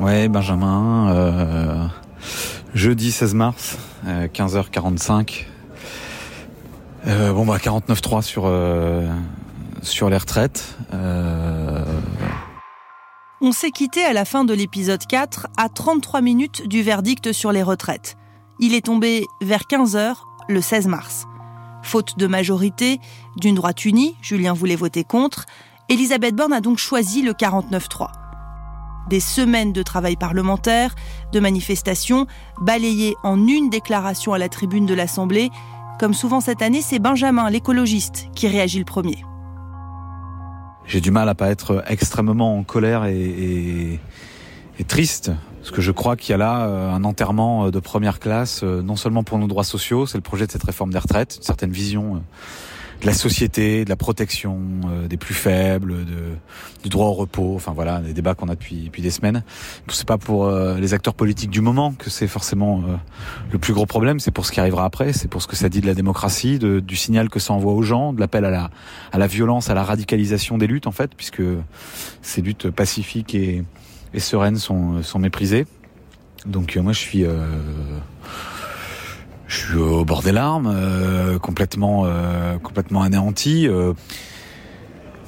Ouais, Benjamin. Euh, jeudi 16 mars, 15h45. Euh, bon bah 49.3 sur euh, sur les retraites. On s'est quitté à la fin de l'épisode 4 à 33 minutes du verdict sur les retraites. Il est tombé vers 15h le 16 mars. Faute de majorité, d'une droite unie, Julien voulait voter contre, Elisabeth Borne a donc choisi le 49-3. Des semaines de travail parlementaire, de manifestations, balayées en une déclaration à la tribune de l'Assemblée. Comme souvent cette année, c'est Benjamin, l'écologiste, qui réagit le premier. J'ai du mal à pas être extrêmement en colère et, et triste parce que je crois qu'il y a là euh, un enterrement euh, de première classe, euh, non seulement pour nos droits sociaux, c'est le projet de cette réforme des retraites, une certaine vision de la société, de la protection des plus faibles, de, du droit au repos, enfin voilà, des débats qu'on a depuis, depuis des semaines. C'est pas pour les acteurs politiques du moment que c'est forcément le plus gros problème, c'est pour ce qui arrivera après, c'est pour ce que ça dit de la démocratie, de, du signal que ça envoie aux gens, de l'appel à la, à la violence, à la radicalisation des luttes en fait, puisque ces luttes pacifiques et, et sereines sont, sont méprisées. Donc euh, moi je suis euh, je suis au bord des larmes, euh, complètement euh, complètement anéanti, euh,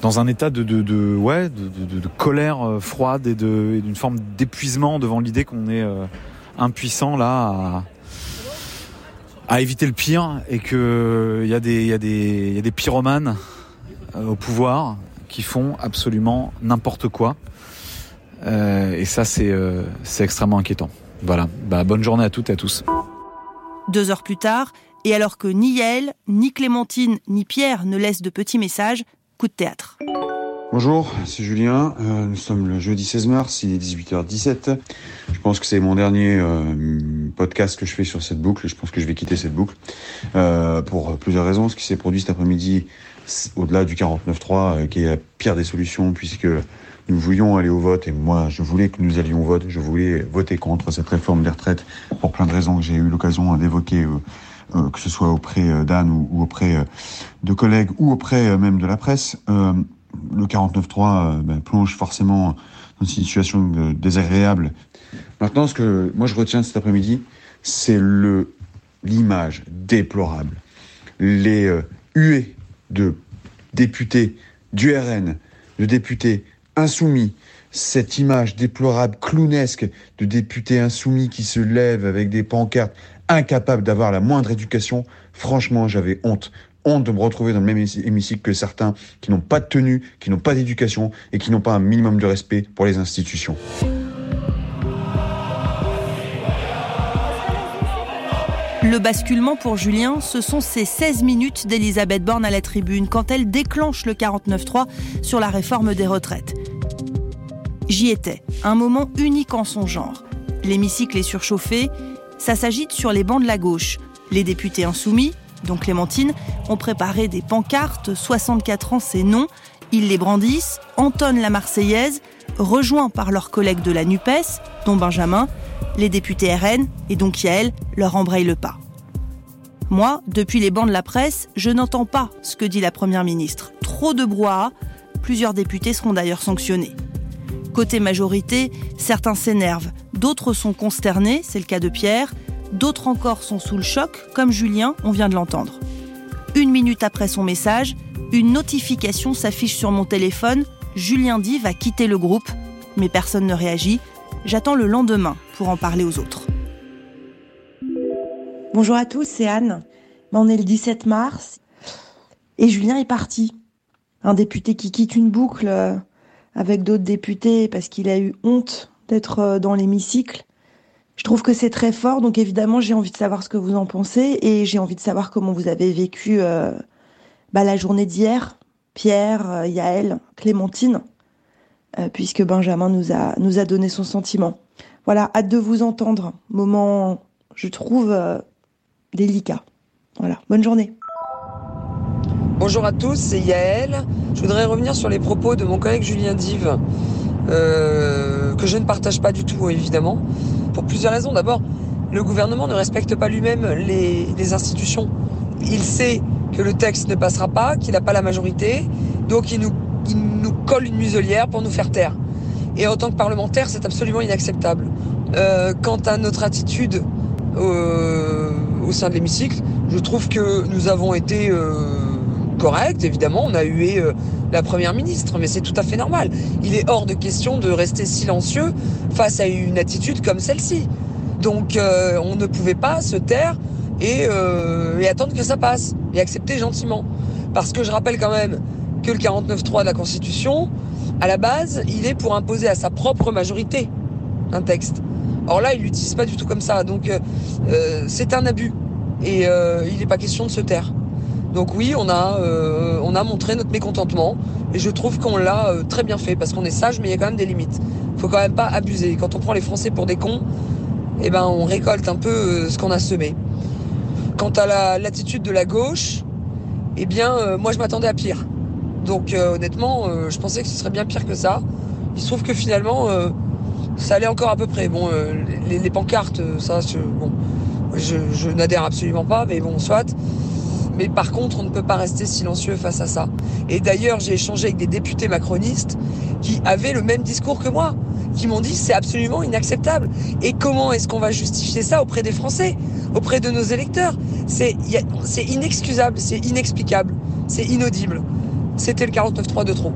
dans un état de, de, ouais de, colère froide et d'une forme d'épuisement devant l'idée qu'on est impuissant là à, éviter le pire et que il y a des y a des y a des pyromanes au pouvoir qui font absolument n'importe quoi. Et ça, c'est extrêmement inquiétant. Voilà. Bah, bonne journée à toutes et à tous. Deux heures plus tard, et alors que ni Yael, ni Clémentine, ni Pierre ne laissent de petits messages, coup de théâtre. Bonjour, c'est Julien. Euh, nous sommes le jeudi 16 mars, il est 18h17. Je pense que c'est mon dernier euh, podcast que je fais sur cette boucle. Je pense que je vais quitter cette boucle euh, pour plusieurs raisons. Ce qui s'est produit cet après-midi, au-delà du 49.3, qui est la pire des solutions, puisque nous voulions aller au vote et moi je voulais que nous allions au vote. Je voulais voter contre cette réforme des retraites pour plein de raisons que j'ai eu l'occasion d'évoquer, euh, euh, que ce soit auprès euh, d'Anne ou, auprès de collègues ou auprès même de la presse. Le 49.3 ben, plonge forcément dans une situation désagréable. Maintenant, ce que moi je retiens cet après-midi, c'est l'image déplorable, les huées de députés du RN, de députés insoumis. Cette image déplorable, clownesque de députés insoumis qui se lèvent avec des pancartes, incapables d'avoir la moindre éducation, franchement, j'avais honte. Honte de me retrouver dans le même hémicycle que certains qui n'ont pas de tenue, qui n'ont pas d'éducation et qui n'ont pas un minimum de respect pour les institutions. Le basculement pour Julien, ce sont ces 16 minutes d'Elisabeth Borne à la tribune quand elle déclenche le 49-3 sur la réforme des retraites. J'y étais, un moment unique en son genre. L'hémicycle est surchauffé, ça s'agite sur les bancs de la gauche. Les députés insoumis, dont Clémentine, ont préparé des pancartes, 64 ans c'est non, ils les brandissent, entonnent la Marseillaise, rejoints par leurs collègues de la NUPES, dont Benjamin, les députés RN et donc Yael leur embrayent le pas. Moi, depuis les bancs de la presse, je n'entends pas ce que dit la Première ministre. Trop de brouhaha, plusieurs députés seront d'ailleurs sanctionnés. Côté majorité, certains s'énervent, d'autres sont consternés, c'est le cas de Pierre, d'autres encore sont sous le choc, comme Julien, on vient de l'entendre. Une minute après son message, une notification s'affiche sur mon téléphone, Julien dit va quitter le groupe, mais personne ne réagit. J'attends le lendemain pour en parler aux autres. Bonjour à tous, c'est Anne. On est le 17 mars et Julien est parti. Un député qui quitte une boucle euh, avec d'autres députés parce qu'il a eu honte d'être euh, dans l'hémicycle. Je trouve que c'est très fort, donc évidemment j'ai envie de savoir ce que vous en pensez et j'ai envie de savoir comment vous avez vécu euh, bah, la journée d'hier. Pierre, euh, Yaël, Clémentine, puisque Benjamin nous a, nous a donné son sentiment. Voilà, hâte de vous entendre. Moment, je trouve, délicat. Voilà, bonne journée. Bonjour à tous, c'est Yaël. Je voudrais revenir sur les propos de mon collègue Julien Dive, euh, que je ne partage pas du tout, évidemment, pour plusieurs raisons. D'abord, le gouvernement ne respecte pas lui-même les, institutions. Il sait que le texte ne passera pas, qu'il n'a pas la majorité, donc il nous, colle une muselière pour nous faire taire. Et en tant que parlementaire, c'est absolument inacceptable. Euh, quant à notre attitude euh, au sein de l'hémicycle, je trouve que nous avons été corrects, évidemment. On a hué euh, la première ministre, mais c'est tout à fait normal. Il est hors de question de rester silencieux face à une attitude comme celle-ci. Donc euh, on ne pouvait pas se taire et, euh, et attendre que ça passe et accepter gentiment. Parce que je rappelle quand même que le 49.3 de la Constitution, à la base, il est pour imposer à sa propre majorité un texte. Or là, il l'utilise pas du tout comme ça. Donc c'est un abus. Et il n'est pas question de se taire. Donc oui, on a, euh, on a montré notre mécontentement. Et je trouve qu'on l'a euh, très bien fait. Parce qu'on est sage, mais il y a quand même des limites. faut quand même pas abuser. Quand on prend les Français pour des cons, eh ben, on récolte un peu euh, ce qu'on a semé. Quant à la- l'attitude de la gauche, eh bien, moi je m'attendais à pire. Donc honnêtement, je pensais que ce serait bien pire que ça. Il se trouve que finalement, ça allait encore à peu près. Bon, les, pancartes, ça, je, bon, je n'adhère absolument pas, mais bon, soit. Mais par contre, on ne peut pas rester silencieux face à ça. Et d'ailleurs, j'ai échangé avec des députés macronistes qui avaient le même discours que moi, qui m'ont dit c'est absolument inacceptable. Et comment est-ce qu'on va justifier ça auprès des Français, auprès de nos électeurs? C'est inexcusable, c'est inexplicable, c'est inaudible. C'était le 49.3 de trop.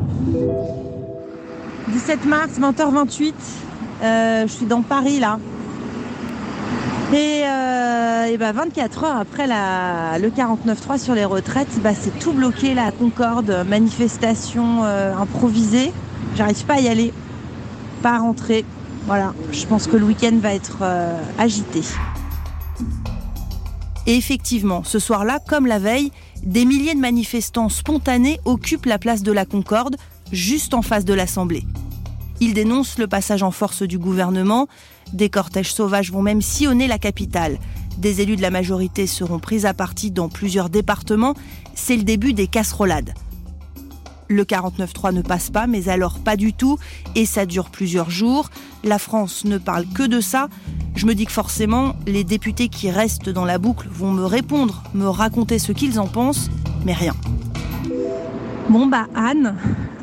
17 mars, 20h28. Euh, je suis dans Paris là. Et, euh, et bah 24 heures après la, le 49.3 sur les retraites, bah c'est tout bloqué la Concorde, manifestation euh, improvisée. J'arrive pas à y aller, pas à rentrer. Voilà, je pense que le week-end va être euh, agité. Et effectivement, ce soir-là, comme la veille, des milliers de manifestants spontanés occupent la place de la Concorde, juste en face de l'Assemblée. Ils dénoncent le passage en force du gouvernement, des cortèges sauvages vont même sillonner la capitale. Des élus de la majorité seront pris à partie dans plusieurs départements, c'est le début des casserolades. Le 49.3 ne passe pas, mais alors pas du tout, et ça dure plusieurs jours. La France ne parle que de ça. Je me dis que forcément, les députés qui restent dans la boucle vont me répondre, me raconter ce qu'ils en pensent, mais rien. Bon bah Anne,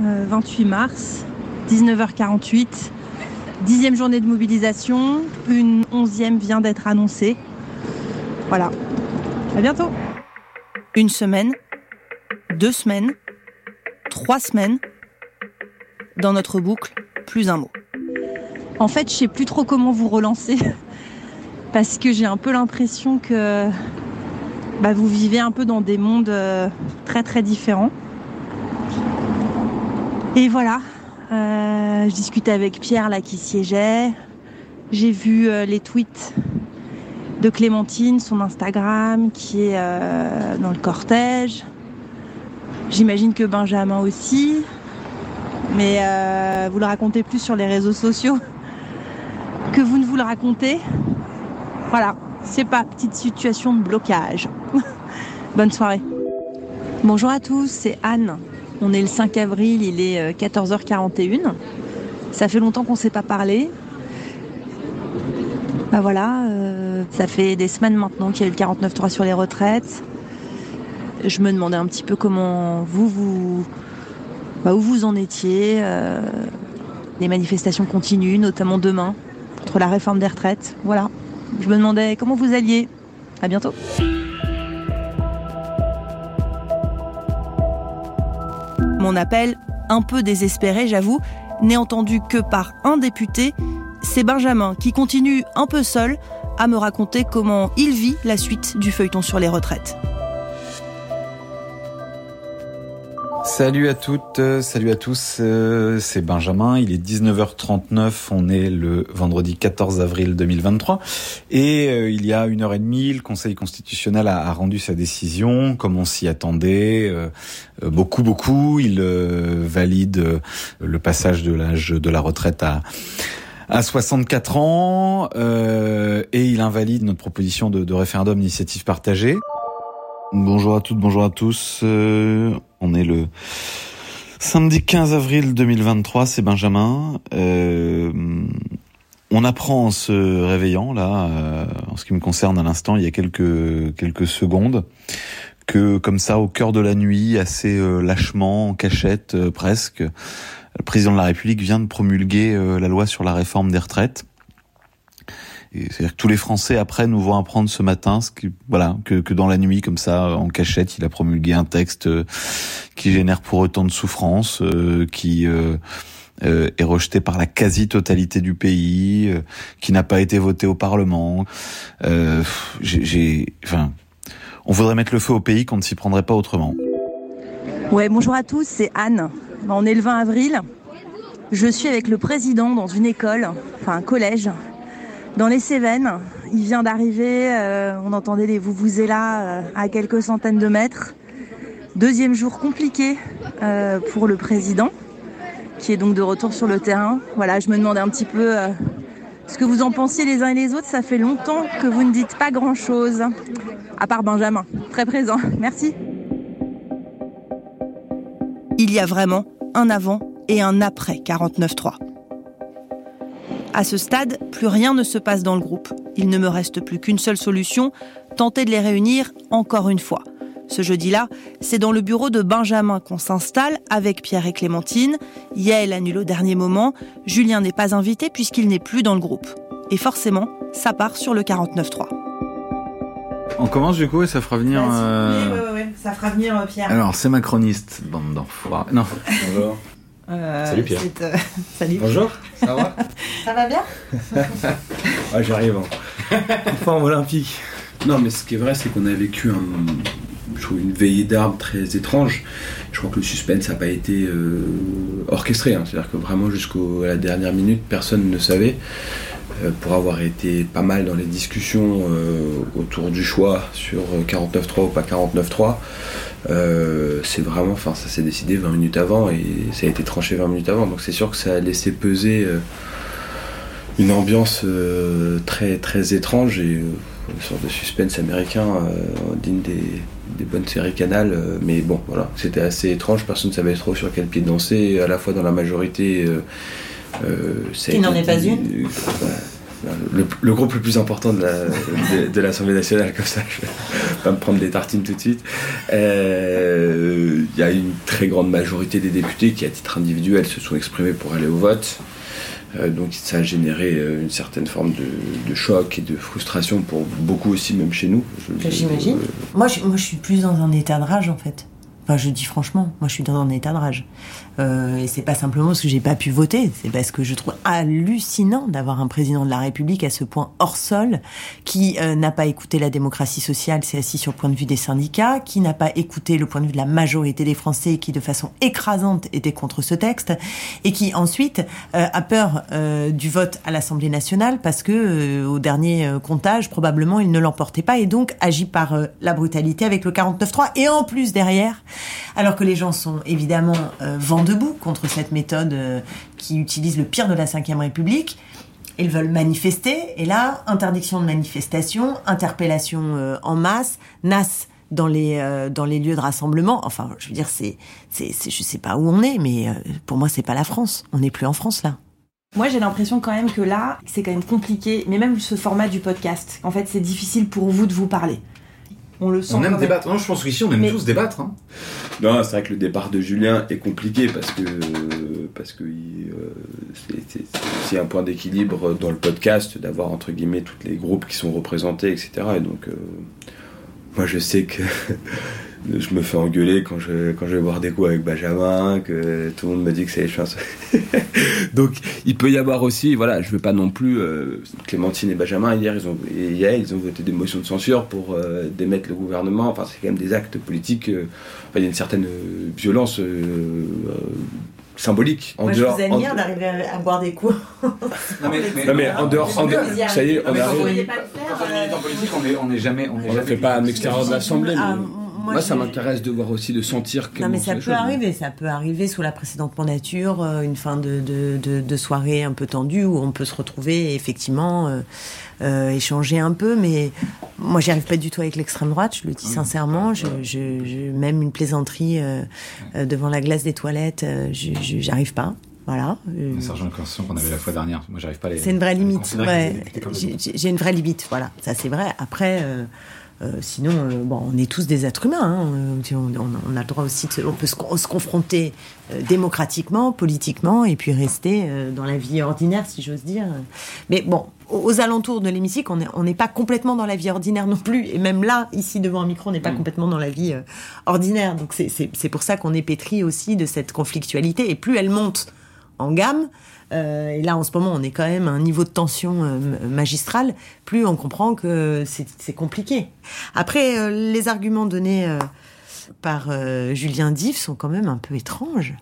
euh, 28 mars, 19h48, dixième journée de mobilisation, une onzième vient d'être annoncée. Voilà. À bientôt. Une semaine, deux semaines, trois semaines. Dans notre boucle, plus un mot. En fait, je sais plus trop comment vous relancer parce que j'ai un peu l'impression que bah, vous vivez un peu dans des mondes euh, très très différents. Et voilà, je discutais avec Pierre là qui siégeait. J'ai vu euh, les tweets de Clémentine, son Instagram qui est euh, dans le cortège. J'imagine que Benjamin aussi. Mais euh, vous le racontez plus sur les réseaux sociaux que vous ne vous le racontez. Voilà, c'est pas petite situation de blocage. Bonne soirée. Bonjour à tous, c'est Anne. On est le 5 avril, il est euh, 14h41. Ça fait longtemps qu'on ne s'est pas parlé. Bah voilà, euh, ça fait des semaines maintenant qu'il y a eu le 49.3 sur les retraites. Je me demandais un petit peu comment vous, vous, bah, où vous en étiez. euh, les manifestations continuent, notamment demain, contre la réforme des retraites. Voilà. Je me demandais comment vous alliez. À bientôt. Mon appel, un peu désespéré j'avoue, n'est entendu que par un député, c'est Benjamin qui continue un peu seul à me raconter comment il vit la suite du feuilleton sur les retraites. Salut à toutes, euh, salut à tous, euh, c'est Benjamin, il est 19h39, on est le vendredi 14 avril 2023 et euh, il y a une heure et demie, le Conseil constitutionnel a, rendu sa décision comme on s'y attendait, beaucoup beaucoup, il valide le passage de l'âge de la retraite à à 64 ans euh, et il invalide notre proposition de, de référendum d'initiative partagée. Bonjour à toutes, bonjour à tous. Euh, on est le samedi 15 avril 2023, c'est Benjamin. Euh, on apprend en se réveillant, là, euh, en ce qui me concerne à l'instant, il y a quelques, quelques secondes, que comme ça, au cœur de la nuit, assez lâchement, en cachette presque, le président de la République vient de promulguer la loi sur la réforme des retraites. C'est-à-dire que tous les Français après nous vont apprendre ce matin, ce qui, voilà, que, dans la nuit comme ça, en cachette, il a promulgué un texte qui génère pour autant de souffrance, qui euh, est rejeté par la quasi-totalité du pays, euh, qui n'a pas été voté au Parlement. Euh, j'ai, enfin, on voudrait mettre le feu au pays qu'on ne s'y prendrait pas autrement. Ouais, bonjour à tous, c'est Anne. On est le 20 avril. Je suis avec le président dans une école, enfin un collège, dans les Cévennes. Il vient d'arriver, on entendait les vous là à quelques centaines de mètres. Deuxième jour compliqué pour le président qui est donc de retour sur le terrain. Voilà, je me demandais un petit peu euh, ce que vous en pensiez les uns et les autres. Ça fait longtemps que vous ne dites pas grand-chose, à part Benjamin, très présent. Merci. Il y a vraiment un avant et un après 49.3. À ce stade, plus rien ne se passe dans le groupe. Il ne me reste plus qu'une seule solution, tenter de les réunir encore une fois. Ce jeudi-là, c'est dans le bureau de Benjamin qu'on s'installe avec Pierre et Clémentine. Yael annule au dernier moment. Julien n'est pas invité puisqu'il n'est plus dans le groupe. Et forcément, ça part sur le 49-3. On commence du coup et ça fera venir. Euh, oui, oui, oui, ça fera venir euh, Pierre. Alors, c'est macroniste, bande d'enfoirés. Non. Bonjour. Euh, Salut Pierre. Salut. Bonjour, ça va Ça va bien Ouais, j'arrive en... en forme olympique. Non, mais ce qui est vrai, c'est qu'on a vécu un, je trouve une veillée d'armes très étrange. Je crois que le suspense n'a pas été euh, orchestré, hein. c'est-à-dire que vraiment jusqu'à la dernière minute, personne ne savait. Euh, pour avoir été pas mal dans les discussions euh, autour du choix sur 49.3 ou pas 49.3, c'est vraiment, enfin ça s'est décidé 20 minutes avant et ça a été tranché 20 minutes avant, donc c'est sûr que ça a laissé peser une ambiance très très étrange et une sorte de suspense américain digne des, des bonnes séries canal, euh, mais bon, voilà, c'était assez étrange, personne ne savait trop sur quel pied danser, à la fois dans la majorité. Euh, euh n'en est pas une le, groupe le plus important de l'Assemblée nationale, comme ça, je vais pas me prendre des tartines tout de suite. Euh, il y a une très grande majorité des députés qui, à titre individuel, se sont exprimés pour aller au vote. Euh, donc ça a généré euh, une certaine forme de, choc et de frustration pour beaucoup aussi, même chez nous. J'imagine. moi, moi, je suis plus dans un état de rage, en fait. Enfin, je dis franchement, moi, je suis dans un état de rage. Euh, et c'est pas simplement parce que j'ai pas pu voter, c'est parce que je trouve hallucinant d'avoir un président de la République à ce point hors sol, qui euh, n'a pas écouté la démocratie sociale, s'est assis sur le point de vue des syndicats, qui n'a pas écouté le point de vue de la majorité des Français, qui de façon écrasante était contre ce texte, et qui ensuite euh, a peur du vote à l'Assemblée nationale parce que au dernier comptage probablement il ne l'emportait pas et donc agit par la brutalité avec le 49-3 et en plus derrière, alors que les gens sont évidemment vendus debout contre cette méthode euh, qui utilise le pire de la Ve République. Ils veulent manifester, et là, interdiction de manifestation, interpellation euh, en masse, NAS dans les euh, dans les lieux de rassemblement. Enfin, je veux dire, c'est c'est je sais pas où on est, mais pour moi, c'est pas la France. On n'est plus en France là. Moi, j'ai l'impression quand même que là, c'est quand même compliqué, mais même ce format du podcast, en fait, c'est difficile pour vous de vous parler. On le sent. On aime débattre. Non, je pense qu'ici, on aime tous débattre. Hein. Non, c'est vrai que le départ de Julien est compliqué parce que parce que euh, c'est un point d'équilibre dans le podcast d'avoir entre guillemets tous les groupes qui sont représentés, etc. Et donc, euh, moi, je sais que je me fais engueuler quand je, quand je vais boire des coups avec Benjamin, que tout le monde me dit que c'est les chances. Donc, il peut y avoir aussi, voilà, je veux pas non plus. Euh, Clémentine et Benjamin, hier, ils ont, hier, ils ont voté des motions de censure pour euh, démettre le gouvernement. Enfin, c'est quand même des actes politiques. Euh, il y a une certaine violence symbolique. En Moi, dehors, je vous admire d'arriver à, boire des coups. non, mais, mais, en dehors, en dehors ça y est, on arrive. Quand on est en politique, on n'est jamais. On ne fait pas à l'extérieur de l'Assemblée. Moi, ça m'intéresse de voir aussi, de sentir que. Non, mais ça peut arriver. Ça peut arriver sous la précédente mandature, euh, une fin de, de, de, soirée un peu tendue où on peut se retrouver et effectivement euh, euh, échanger un peu. Mais moi, j'y arrive pas du tout avec l'extrême droite. Je le dis sincèrement. Je, je, même une plaisanterie devant la glace des toilettes, je arrive pas. Voilà. Ça rejoint la qu'on avait la fois dernière. Moi, j'arrive pas à les. C'est une vraie limite. Ouais. J'ai une vraie limite. Voilà. Ça, c'est vrai. Après. Sinon, bon, on est tous des êtres humains. Hein. On, a le droit aussi, de, on peut se, se confronter démocratiquement, politiquement, et puis rester dans la vie ordinaire, si j'ose dire. Mais bon, aux alentours de l'hémicycle, on n'est pas complètement dans la vie ordinaire non plus. Et même là, ici devant un micro, on n'est pas mm. complètement dans la vie euh, ordinaire. Donc c'est pour ça qu'on est pétri aussi de cette conflictualité. Et plus elle monte en gamme, euh, et là en ce moment on est quand même à un niveau de tension euh, magistral, plus on comprend que c'est compliqué. Après, les arguments donnés par Julien Diff sont quand même un peu étranges.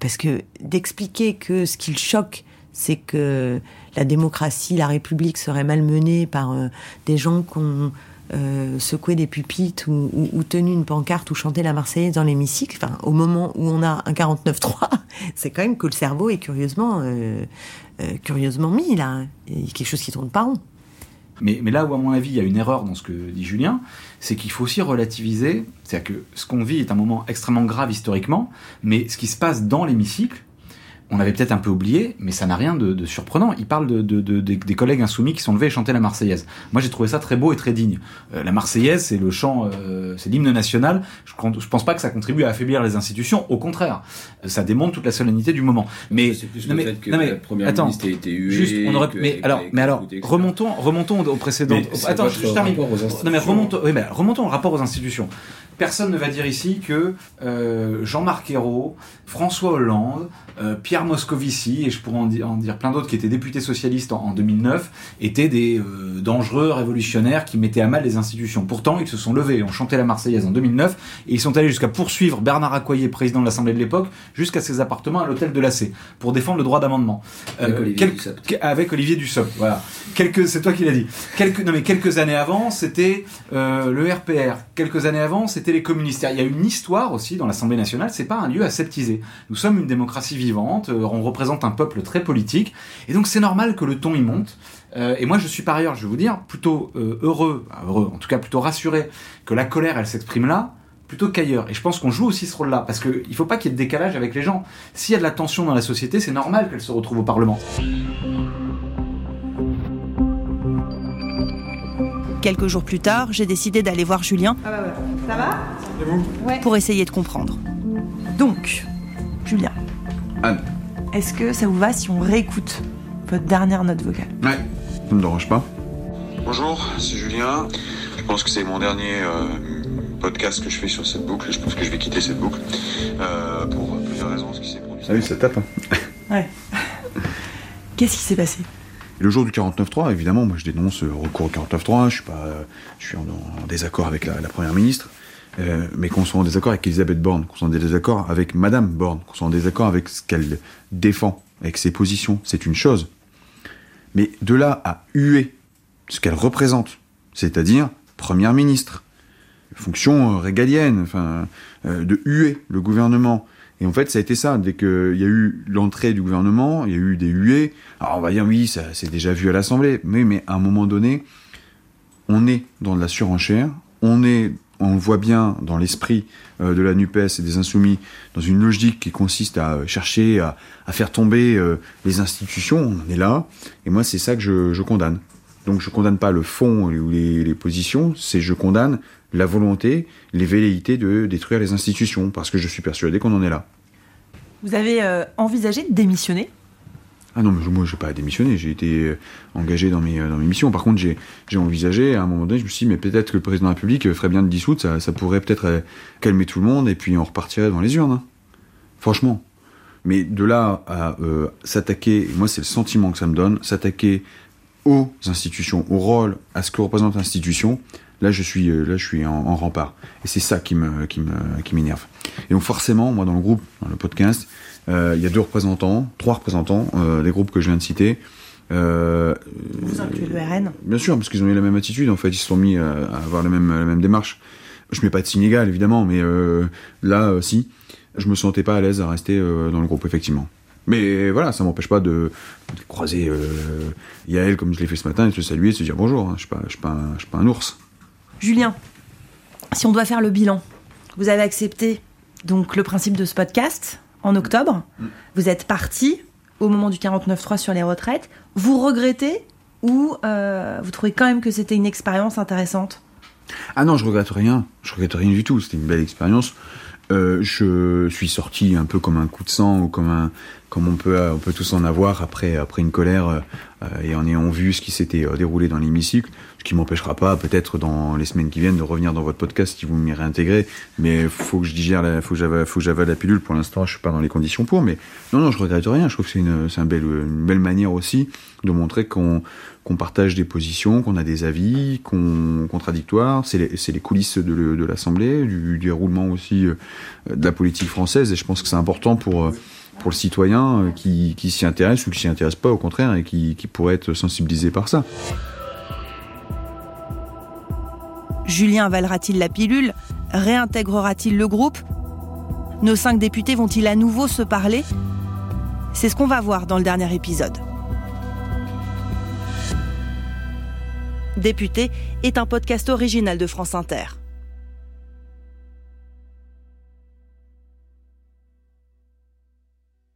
Parce que d'expliquer que ce qui le choque, c'est que la démocratie, la République serait malmenée par euh, des gens qui ont euh, secoué des pupitres ou, tenu une pancarte ou chanté la Marseillaise dans l'hémicycle, enfin, au moment où on a un 49-3, c'est quand même que le cerveau est curieusement, euh, curieusement mis là. Il y a quelque chose qui tourne pas rond. Mais, là où, à mon avis, il y a une erreur dans ce que dit Julien, c'est qu'il faut aussi relativiser. C'est-à-dire que ce qu'on vit est un moment extrêmement grave historiquement, mais ce qui se passe dans l'hémicycle, on avait peut-être un peu oublié, mais ça n'a rien de, surprenant. Il parle de, des collègues insoumis qui sont levés et chantaient la Marseillaise. Moi, j'ai trouvé ça très beau et très digne. Euh, la Marseillaise, c'est le chant, euh, c'est l'hymne national. Je, je pense pas que ça contribue à affaiblir les institutions. Au contraire, ça démontre toute la solennité du moment. Mais c'est plus le fait que la première attends, ministre a été huée. Juste, on aurait, mais alors, mais alors, remontons, remontons au précédent. attends, je, termine. Non mais remontons, oui, mais remontons au rapport aux institutions. Personne ne va dire ici que euh, Jean-Marc Ayrault, François Hollande, euh, Pierre Moscovici, et je pourrais en, dire, plein d'autres qui étaient députés socialistes en, 2009, étaient des euh, dangereux révolutionnaires qui mettaient à mal les institutions. Pourtant, ils se sont levés, ont chanté la Marseillaise en 2009, et ils sont allés jusqu'à poursuivre Bernard Accoyer, président de l'Assemblée de l'époque, jusqu'à ses appartements à l'hôtel de l'AC, pour défendre le droit d'amendement. Avec, Olivier Dussopt. avec Olivier Dussopt. voilà. C'est toi qui l'as dit. Non mais quelques années avant, c'était le RPR. Quelques années avant, c'était les communistes. Il y a une histoire aussi dans l'Assemblée nationale, c'est pas un lieu aseptisé. Nous sommes une démocratie vivante, euh, on représente un peuple très politique, et donc c'est normal que le ton y monte. Euh, et moi, je suis par ailleurs, je vais vous dire, plutôt euh, heureux, heureux, en tout cas plutôt rassuré que la colère, elle s'exprime là, plutôt qu'ailleurs. Et je pense qu'on joue aussi ce rôle-là, parce qu'il ne faut pas qu'il y ait de décalage avec les gens. S'il y a de la tension dans la société, c'est normal qu'elle se retrouve au Parlement. Quelques jours plus tard, j'ai décidé d'aller voir Julien. Ah bah Ça va Pour essayer de comprendre. Donc, Julien. Anne. Est-ce que ça vous va si on réécoute votre dernière note vocale? Ouais, ça me dérange pas. Bonjour, c'est Julien. Je pense que c'est mon dernier euh, podcast que je fais sur cette boucle. Je pense que je vais quitter cette boucle euh, pour plusieurs raisons. Ce qui s'est produit. Ah oui, ça tape. Hein. Ouais. Qu'est-ce qui s'est passé? Le jour du 49.3, évidemment, moi je dénonce le recours au 49.3, je suis je suis en, désaccord avec la, première ministre, euh, mais qu'on soit en désaccord avec Elisabeth Borne, qu'on soit en désaccord avec Madame Borne, qu'on soit en désaccord avec ce qu'elle défend, avec ses positions, c'est une chose. Mais de là à huer ce qu'elle représente, c'est-à-dire première ministre, fonction régalienne, enfin, euh, de huer le gouvernement, et en fait, ça a été ça. Dès qu'il y a eu l'entrée du gouvernement, il y a eu des huées. Alors on va dire, oui, ça s'est déjà vu à l'Assemblée. Mais, à un moment donné, on est dans de la surenchère. On est, on voit bien dans l'esprit euh, de la NUPES et des Insoumis, dans une logique qui consiste à chercher à, faire tomber euh, les institutions. On est là. Et moi, c'est ça que je condamne. Donc je condamne pas le fond ou les, les positions, c'est je condamne la volonté, les velléités de détruire les institutions, parce que je suis persuadé qu'on en est là. Vous avez euh, envisagé de démissionner? Ah non, mais moi je n'ai pas démissionné, j'ai été euh, engagé dans mes, euh, dans mes missions. Par contre, j'ai envisagé, à un moment donné, je me suis dit, mais peut-être que le président de la République ferait bien de dissoudre, ça, ça pourrait peut-être calmer tout le monde, et puis on repartirait devant les urnes. Hein. Franchement. Mais de là à s'attaquer, moi c'est le sentiment que ça me donne, s'attaquer aux institutions, au rôle, à ce que représente l'institution, là je suis euh, là je suis en, rempart. Et c'est ça qui me qui me qui m'énerve. Et donc forcément moi dans le groupe dans le podcast euh, il y a deux représentants trois représentants euh, des groupes que je viens de citer. Euh, vous incluez le RN bien sûr parce qu'ils ont eu la même attitude en fait. Ils se sont mis à, avoir la même la même démarche. Je mets pas de signe égal évidemment mais là si je me sentais pas à l'aise à rester dans le groupe effectivement mais voilà, ça m'empêche pas de, croiser euh, Yael comme je l'ai fait ce matin et de se saluer, de se dire bonjour. Hein. Je ne suis, pas un ours. Julien, si on doit faire le bilan, vous avez accepté donc le principe de ce podcast en octobre. Vous êtes parti au moment du 49.3 sur les retraites. Vous regrettez ou euh, vous trouvez quand même que c'était une expérience intéressante? Ah non, je regrette rien. Je regrette rien du tout. C'était une belle expérience. Euh, je suis sorti un peu comme un coup de sang ou comme un comme on peut on peut tous en avoir après après une colère euh, et en ayant vu ce qui s'était euh, déroulé dans l'hémicycle, ce qui m'empêchera pas peut-être dans les semaines qui viennent de revenir dans votre podcast si vous m'y réintégrez. Mais faut que je digère, la, faut que j'avale, faut que j'avale la pilule. Pour l'instant, je suis pas dans les conditions pour. Mais non, non, je regrette rien. Je trouve que c'est une c'est un belle une belle manière aussi de montrer qu'on qu'on partage des positions, qu'on a des avis, qu'on contradictoires. C'est les, c'est les coulisses de, de l'Assemblée, du déroulement aussi de la politique française. Et je pense que c'est important pour pour le citoyen qui, qui s'y intéresse ou qui s'y intéresse pas, au contraire, et qui, qui pourrait être sensibilisé par ça. Julien avalera-t-il la pilule? Réintégrera-t-il le groupe? Nos cinq députés vont-ils à nouveau se parler? C'est ce qu'on va voir dans le dernier épisode. Député est un podcast original de France Inter.